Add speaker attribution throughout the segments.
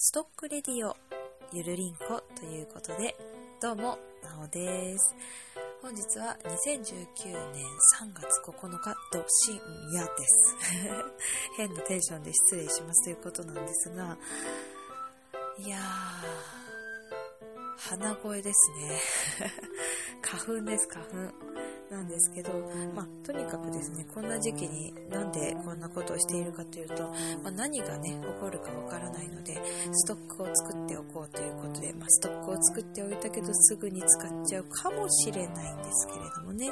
Speaker 1: ストックレディオゆるりんこということで、どうも、なおです。本日は2019年3月9日、ど深夜です。変なテンションで失礼しますということなんですが、いやー、鼻声ですね。花粉です、花粉。なんですけど、まあ、とにかくですね、こんな時期になんでこんなことをしているかというと、まあ、何がね、起こるかわからないので、ストックを作っておこうということで、まあ、ストックを作っておいたけど、すぐに使っちゃうかもしれないんですけれどもね、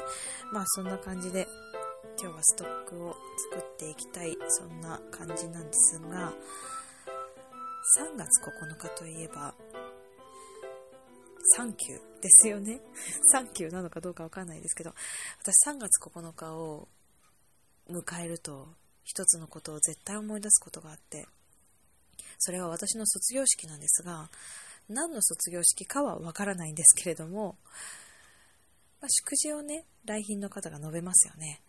Speaker 1: まあ、そんな感じで、今日はストックを作っていきたい、そんな感じなんですが、3月9日といえば、サンキューですよね。サンキューなのかどうかわかんないですけど、私3月9日を迎えると、一つのことを絶対思い出すことがあって、それは私の卒業式なんですが、何の卒業式かはわからないんですけれども、まあ、祝辞をね、来賓の方が述べますよね。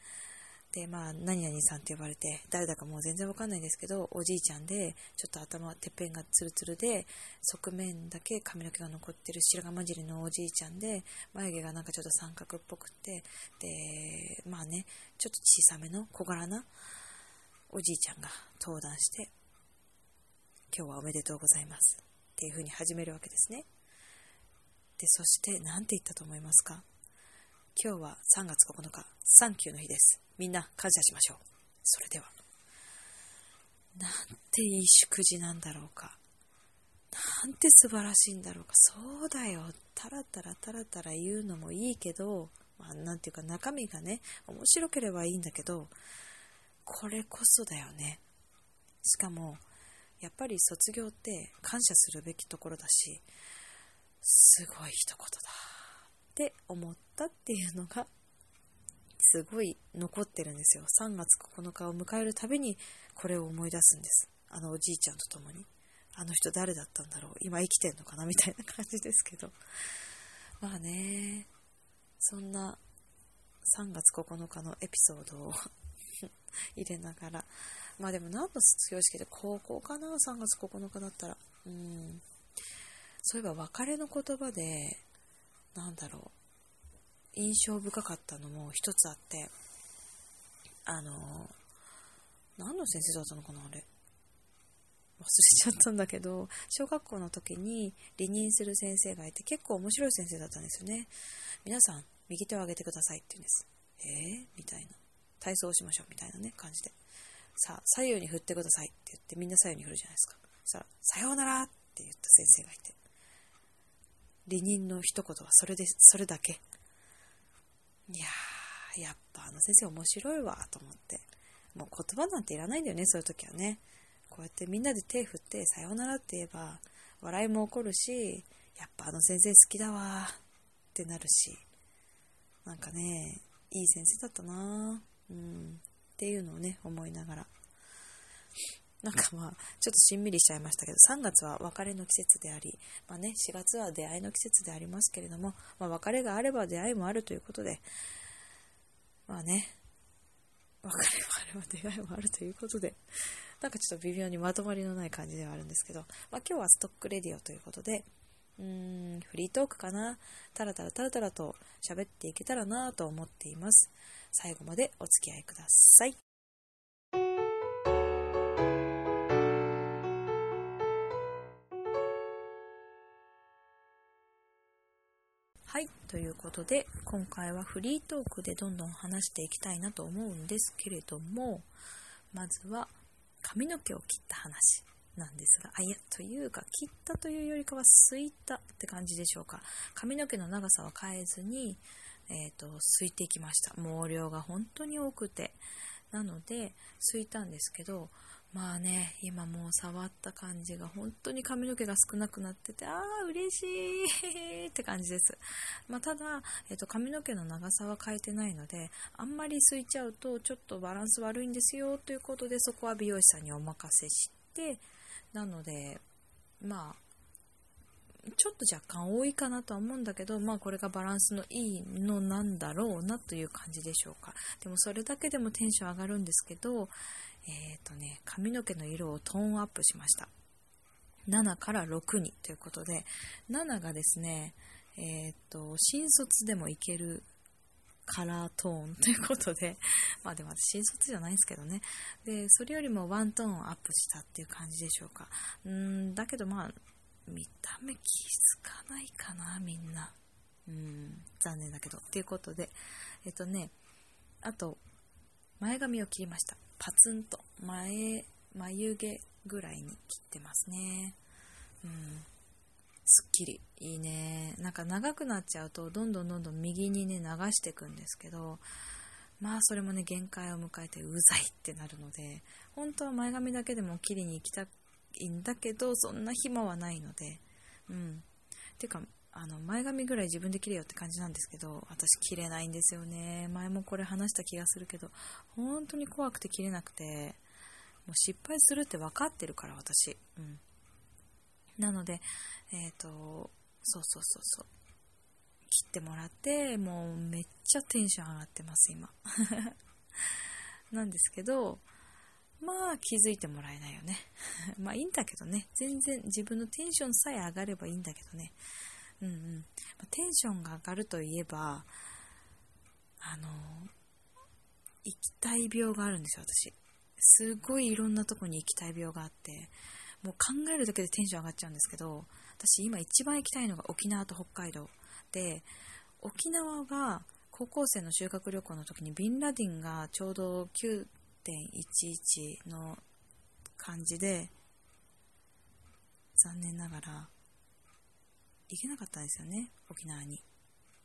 Speaker 1: で、まあ、何々さんって呼ばれて、誰だかもう全然わかんないんですけど、おじいちゃんで、ちょっと頭、てっぺんがツルツルで、側面だけ髪の毛が残ってる白髪混じりのおじいちゃんで、眉毛がなんかちょっと三角っぽくって、で、まあね、ちょっと小さめの小柄なおじいちゃんが登壇して、今日はおめでとうございます。っていう風に始めるわけですね。で、そして、なんて言ったと思いますか？今日は3月9日、サンキューの日です。みんな感謝しましょう。それでは。なんていい祝辞なんだろうか。なんて素晴らしいんだろうか。そうだよ。たらたらたらたら言うのもいいけど、まあ、ていうか中身がね、面白ければいいんだけど、これこそだよね。しかも、やっぱり卒業って感謝するべきところだし、すごい一言だって思ったっていうのがすごい残ってるんですよ。3月9日を迎えるたびにこれを思い出すんです。あのおじいちゃんと共に。あの人誰だったんだろう今生きてんのかなみたいな感じですけど。まあね、そんな3月9日のエピソードを 入れながら。まあでも何の卒業式で高校かな ?3 月9日だったら。うん。そういえば別れの言葉で、なんだろう。印象深かったのも一つあって、あの、何の先生だったのかなあれ。忘れちゃったんだけど、小学校の時に離任する先生がいて、結構面白い先生だったんですよね。皆さん、右手を上げてくださいって言うんです。えー、みたいな。体操をしましょうみたいなね、感じで。さあ、左右に振ってくださいって言って、みんな左右に振るじゃないですか。そしたら、さようならって言った先生がいて。離任の一言はそれで、それだけ。いやー、やっぱあの先生面白いわ、と思って。もう言葉なんていらないんだよね、そういう時はね。こうやってみんなで手振って、さようならって言えば、笑いも起こるし、やっぱあの先生好きだわ、ってなるし。なんかね、いい先生だったなうん。っていうのをね、思いながら。なんかまあ、ちょっとしんみりしちゃいましたけど、3月は別れの季節であり、まあね、4月は出会いの季節でありますけれども、まあ別れがあれば出会いもあるということで、まあね、別れもあれば出会いもあるということで、なんかちょっと微妙にまとまりのない感じではあるんですけど、まあ今日はストックレディオということで、うーん、フリートークかな。タラタラタラタラと喋っていけたらなと思っています。最後までお付き合いください。はい。ということで、今回はフリートークでどんどん話していきたいなと思うんですけれども、まずは髪の毛を切った話なんですが、あ、いや、というか、切ったというよりかは、すいたって感じでしょうか。髪の毛の長さは変えずに、えっ、と、すいていきました。毛量が本当に多くて。なので、すいたんですけど、まあね、今もう触った感じが本当に髪の毛が少なくなってて、ああ、嬉しいって感じです。まあ、ただ、えっ、と、髪の毛の長さは変えてないので、あんまりすいちゃうとちょっとバランス悪いんですよということで、そこは美容師さんにお任せして、なので、まあ、ちょっと若干多いかなとは思うんだけど、まあこれがバランスのいいのなんだろうなという感じでしょうか。でもそれだけでもテンション上がるんですけど、えっ、とね、髪の毛の色をトーンアップしました。7から6にということで、7がですね、えっ、と、新卒でもいけるカラートーンということで、まあでも私新卒じゃないんですけどね。で、それよりもワントーンアップしたっていう感じでしょうか。うん、だけどまあ、見た目気づかないかな、みんな。うん、残念だけど。っていうことで、えっとね、あと、前髪を切りました。パツンと。前、眉毛ぐらいに切ってますね。うん。すっきり。いいね。なんか長くなっちゃうと、どんどんどんどん右にね、流していくんですけど、まあそれもね、限界を迎えてうざいってなるので、本当は前髪だけでも切りに行きたいんだけど、そんな暇はないので、うん。てか、あの、前髪ぐらい自分で切れよって感じなんですけど、私切れないんですよね。前もこれ話した気がするけど、本当に怖くて切れなくて、もう失敗するって分かってるから、私。うん。なので、えっ、ー、と、そうそうそうそう。切ってもらって、もうめっちゃテンション上がってます、今。なんですけど、まあ気づいてもらえないよね。まあいいんだけどね。全然自分のテンションさえ上がればいいんだけどね。うんうん。テンションが上がるといえば、あの、行きたい病があるんですよ、私。すごいいろんなとこに行きたい病があって、もう考えるだけでテンション上がっちゃうんですけど、私今一番行きたいのが沖縄と北海道。で、沖縄が高校生の修学旅行の時にビンラディンがちょうど9.11の感じで、残念ながら行けなかったんですよね、沖縄に。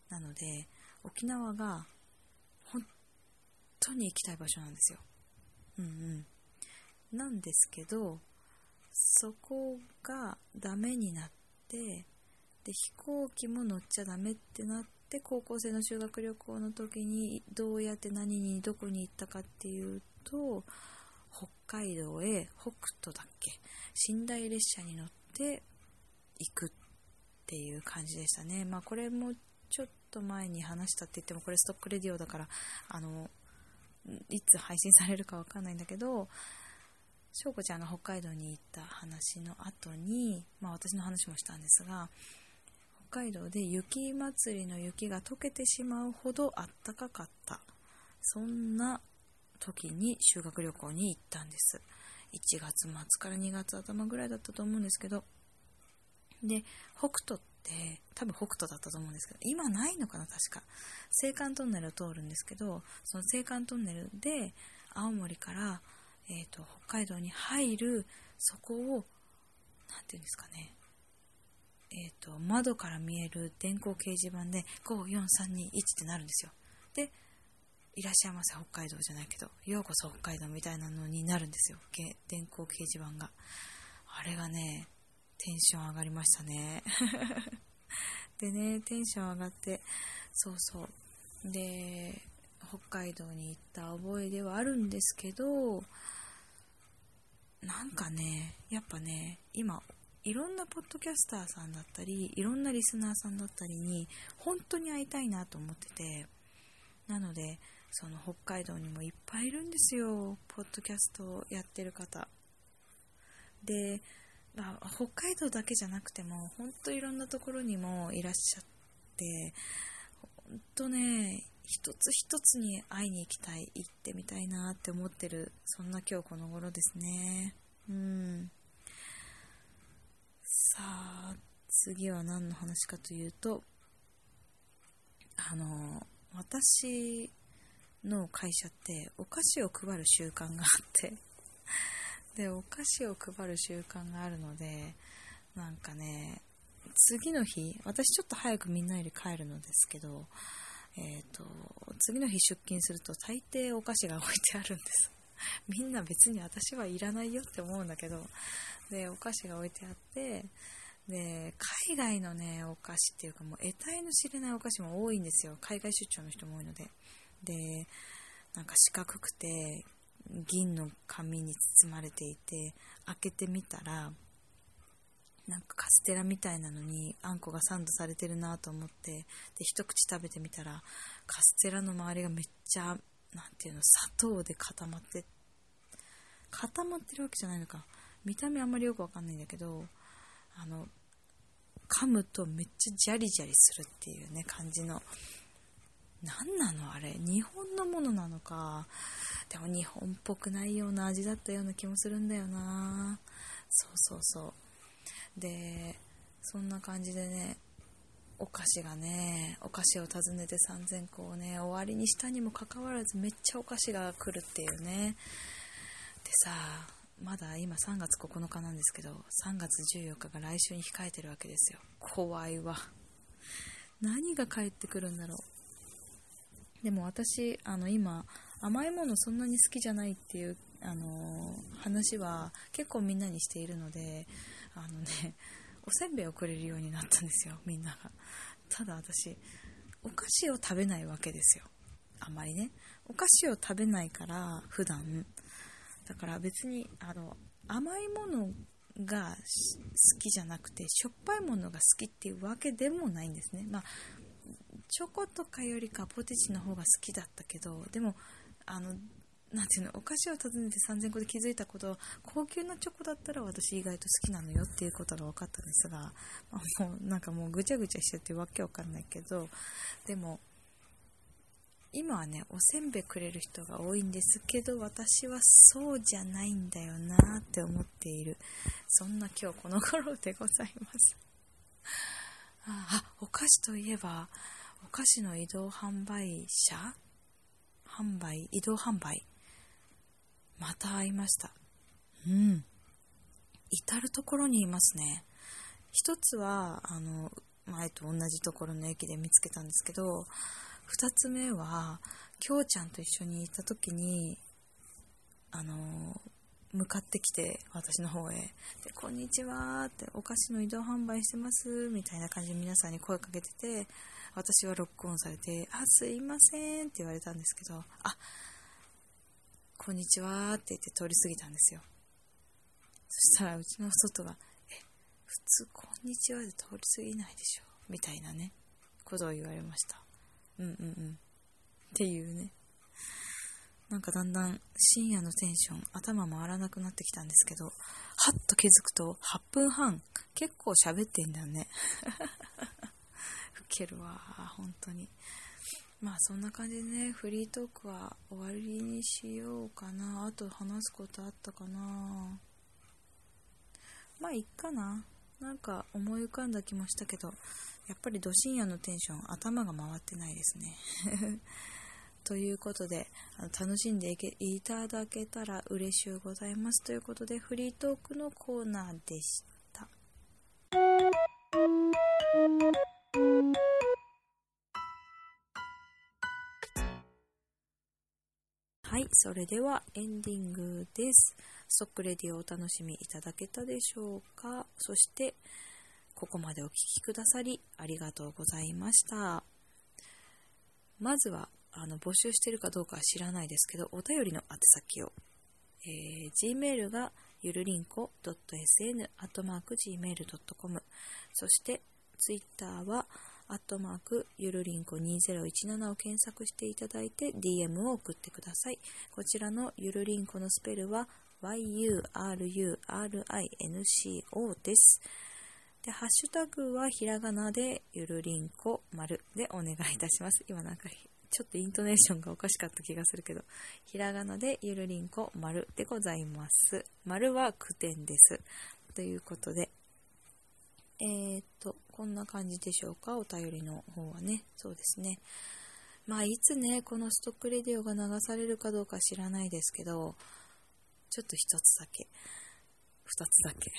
Speaker 1: なので、沖縄が本当に行きたい場所なんですよ。うんうん。なんですけど、そこがダメになって、で、飛行機も乗っちゃダメってなって、高校生の修学旅行の時にどうやって何にどこに行ったかっていうと、北海道へ北斗だっけ寝台列車に乗って行くっていう感じでしたね。まあこれもちょっと前に話したって言ってもこれストックレディオだからあのいつ配信されるかわかんないんだけど翔子ちゃんが北海道に行った話の後に、まあ、私の話もしたんですが北海道で雪祭りの雪が溶けてしまうほどあったかかったそんな時に修学旅行に行ったんです1月末から2月頭ぐらいだったと思うんですけどで北斗って多分北斗だったと思うんですけど今ないのかな確か。青函トンネルを通るんですけどその青函トンネルで青森からえーと、北海道に入るそこを何て言うんですかね。えー、と窓から見える電光掲示板で54321ってなるんですよ。でいらっしゃいませ北海道じゃないけどようこそ北海道みたいなのになるんですよ。電光掲示板が。あれがねテンション上がりましたね。でねテンション上がってそうそう。で北海道に行った覚えではあるんですけどなんかねやっぱね今いろんなポッドキャスターさんだったりいろんなリスナーさんだったりに本当に会いたいなと思っててなのでその北海道にもいっぱいいるんですよ。ポッドキャストをやってる方。で、まあ、北海道だけじゃなくても本当いろんなところにもいらっしゃって本当ね一つ一つに会いに行きたい行ってみたいなって思ってるそんな今日この頃ですね。うん。さあ次は何の話かというとあの私の会社ってお菓子を配る習慣があってでお菓子を配る習慣があるのでなんかね次の日私ちょっと早くみんなより帰るのですけどえーと、次の日出勤すると大抵お菓子が置いてあるんです。みんな別に私はいらないよって思うんだけどでお菓子が置いてあってで海外のねお菓子っていうかもう得体の知れないお菓子も多いんですよ。海外出張の人も多いので。でなんか四角くて銀の紙に包まれていて開けてみたらなんかカステラみたいなのにあんこがサンドされてるなと思ってで一口食べてみたらカステラの周りがめっちゃなんていうの砂糖で固まって固まってるわけじゃないのか。見た目あんまりよくわかんないんだけどあの噛むとめっちゃジャリジャリするっていうね感じの何なのあれ？日本のものなのか。でも日本っぽくないような味だったような気もするんだよな。そうそうそう。でそんな感じでねお菓子がねお菓子を訪ねて3000個をね終わりにしたにもかかわらずめっちゃお菓子が来るっていうね。でさまだ今3月9日なんですけど3月14日が来週に控えてるわけですよ。怖いわ。何が返ってくるんだろう。でも私あの今甘いものそんなに好きじゃないっていうあの話は結構みんなにしているのであのねおせんべいをくれるようになったんですよみんなが。ただ私お菓子を食べないわけですよ。あまりね。お菓子を食べないから普段。だから別にあの甘いものが好きじゃなくてしょっぱいものが好きっていうわけでもないんですね。まあチョコとかよりかポテチの方が好きだったけどでもあのなていうのお菓子を訪ねて3000個で気づいたこと高級なチョコだったら私意外と好きなのよっていうことが分かったんですが、もうなんかもうぐちゃぐちゃしちゃってわけわかんないけどでも今はねおせんべいくれる人が多いんですけど私はそうじゃないんだよなって思っている。そんな今日この頃でございます。あお菓子といえばお菓子の移動販売車販売？移動販売？また会いました。うん。至る所にいますね。一つはあの前と同じところの駅で見つけたんですけど2つ目はきょうちゃんと一緒にいた時にあの向かってきて私の方へ。で「こんにちは」って「お菓子の移動販売してます」みたいな感じで皆さんに声かけてて私はロックオンされて「あすいません」って言われたんですけど「あこんにちは」って言って通り過ぎたんですよ。そしたらうちの外が「え普通こんにちは」で通り過ぎないでしょみたいなねことを言われました。うんうんうん。っていうね。なんかだんだん深夜のテンション頭回らなくなってきたんですけどはっと気づくと8分半結構喋ってんだよね。ウケるわ本当に。まあそんな感じでねフリートークは終わりにしようかな。あと話すことあったかな。まあいっかな。なんか思い浮かんだ気もしたけどやっぱりど深夜のテンション頭が回ってないですね。ということであの楽しんでいけいただけたら嬉しゅうございますということでフリートークのコーナーでした。はいそれではエンディングです。ストックレディをお楽しみいただけたでしょうか？そしてここまでお聴きくださりありがとうございました。まずはあの募集してるかどうかは知らないですけどお便りの宛先を、えー、Gmail がゆるりんこ .sn.gmail.com そして Twitter はアットマークゆるりんこ2017を検索していただいて DM を送ってくださいこちらのゆるりんこのスペルは yururinco です。で、ハッシュタグはひらがなでゆるりんこ丸でお願いいたします。今なんかちょっとイントネーションがおかしかった気がするけど、ひらがなでゆるりんこ丸でございます。丸は句点です。ということで、えー、っと、こんな感じでしょうか、お便りの方はね。そうですね。まあ、いつね、このストックレディオが流されるかどうか知らないですけど、ちょっと一つだけ。二つだけ。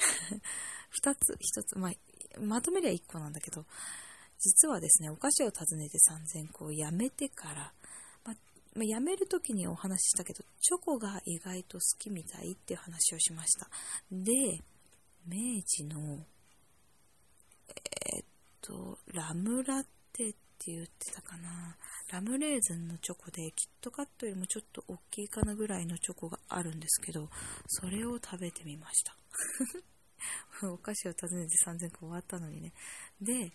Speaker 1: 二つ、一つ、まあ、まとめりゃ一個なんだけど、実はですね、お菓子を訪ねて3000個をやめてから、ま、まあ、やめる時にお話ししたけど、チョコが意外と好きみたいっていう話をしました。で、明治の、えー、っと、ラムラテって言ってたかな。ラムレーズンのチョコでキットカットよりもちょっと大きいかなぐらいのチョコがあるんですけどそれを食べてみました お菓子を訪ねて3000個終わったのにねで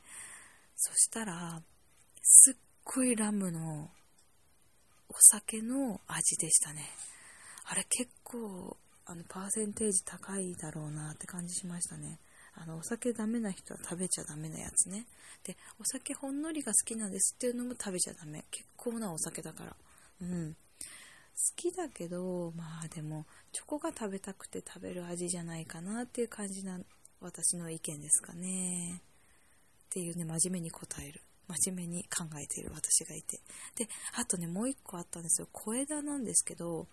Speaker 1: そしたらすっごいラムのお酒の味でしたねあれ結構あのパーセンテージ高いだろうなって感じしましたねあの、お酒ダメな人は食べちゃダメなやつね。で、お酒ほんのりが好きなんですっていうのも食べちゃダメ。結構なお酒だから。うん。好きだけど、まあでも、チョコが食べたくて食べる味じゃないかなっていう感じな、私の意見ですかね。っていうね、真面目に答える。真面目に考えている私がいて。で、あとね、もう一個あったんですよ。小枝なんですけど、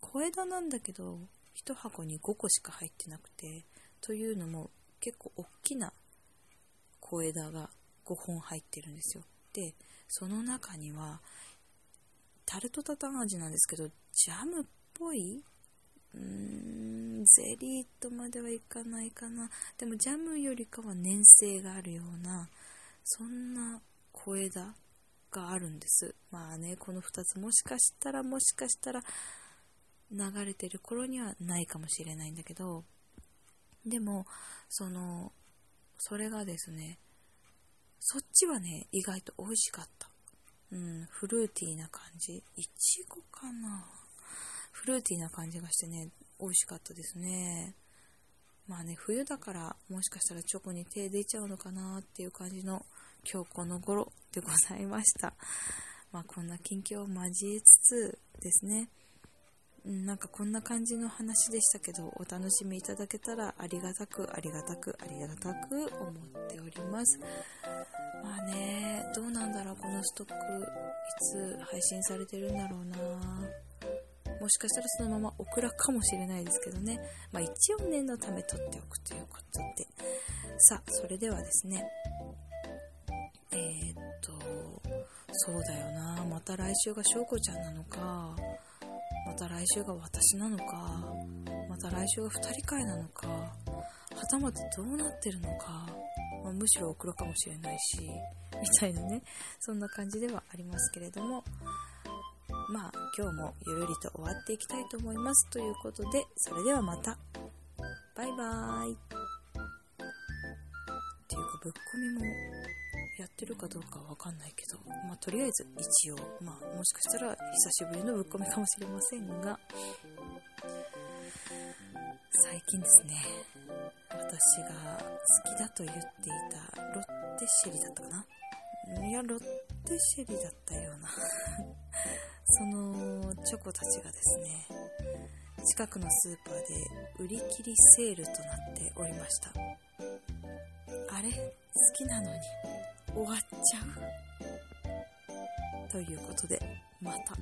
Speaker 1: 小枝なんだけど、1箱に5個しか入ってなくて、というのも結構大きな小枝が5本入ってるんですよ。で、その中にはタルトタタン味なんですけど、ジャムっぽいうーん、ゼリーとまではいかないかな。でもジャムよりかは粘性があるような、そんな小枝があるんです。まあね、この2つもしかしたらもしかしたら流れてる頃にはないかもしれないんだけど、でも、その、それがですね、そっちはね、意外と美味しかった。うん、フルーティーな感じ。いちごかなフルーティーな感じがしてね、美味しかったですね。まあね、冬だからもしかしたらチョコに手出ちゃうのかなっていう感じの今日この頃でございました。まあこんな近況を交えつつですね、なんかこんな感じの話でしたけど、お楽しみいただけたらありがたく、ありがたく、ありがたく思っております。まあね、どうなんだろう、このストック、いつ配信されてるんだろうなもしかしたらそのままオクラかもしれないですけどね。まあ一応念のため撮っておくということで。さあ、それではですね。えー、っと、そうだよな。また来週が翔子ちゃんなのか、また来週が私なのか、また来週が2人会なのか、はたまたどうなってるのか、まあ、むしろオクラかもしれないし、みたいなね、そんな感じではありますけれども、まあ今日もゆるりと終わっていきたいと思います。ということで、それではまた。バイバーイ。っていうか、ぶっ込みもやってるかどうかはわかんないけど、まあとりあえず一応、まあもしかしたら久しぶりのぶっ込みかもしれませんが、最近ですね、私が好きだと言っていたロッテシェリだったかないや、ロッテシェリだったような そのチョコたちがですね、近くのスーパーで売り切りセールとなっておりました。あれ？好きなのに終わっちゃう？ということで、また。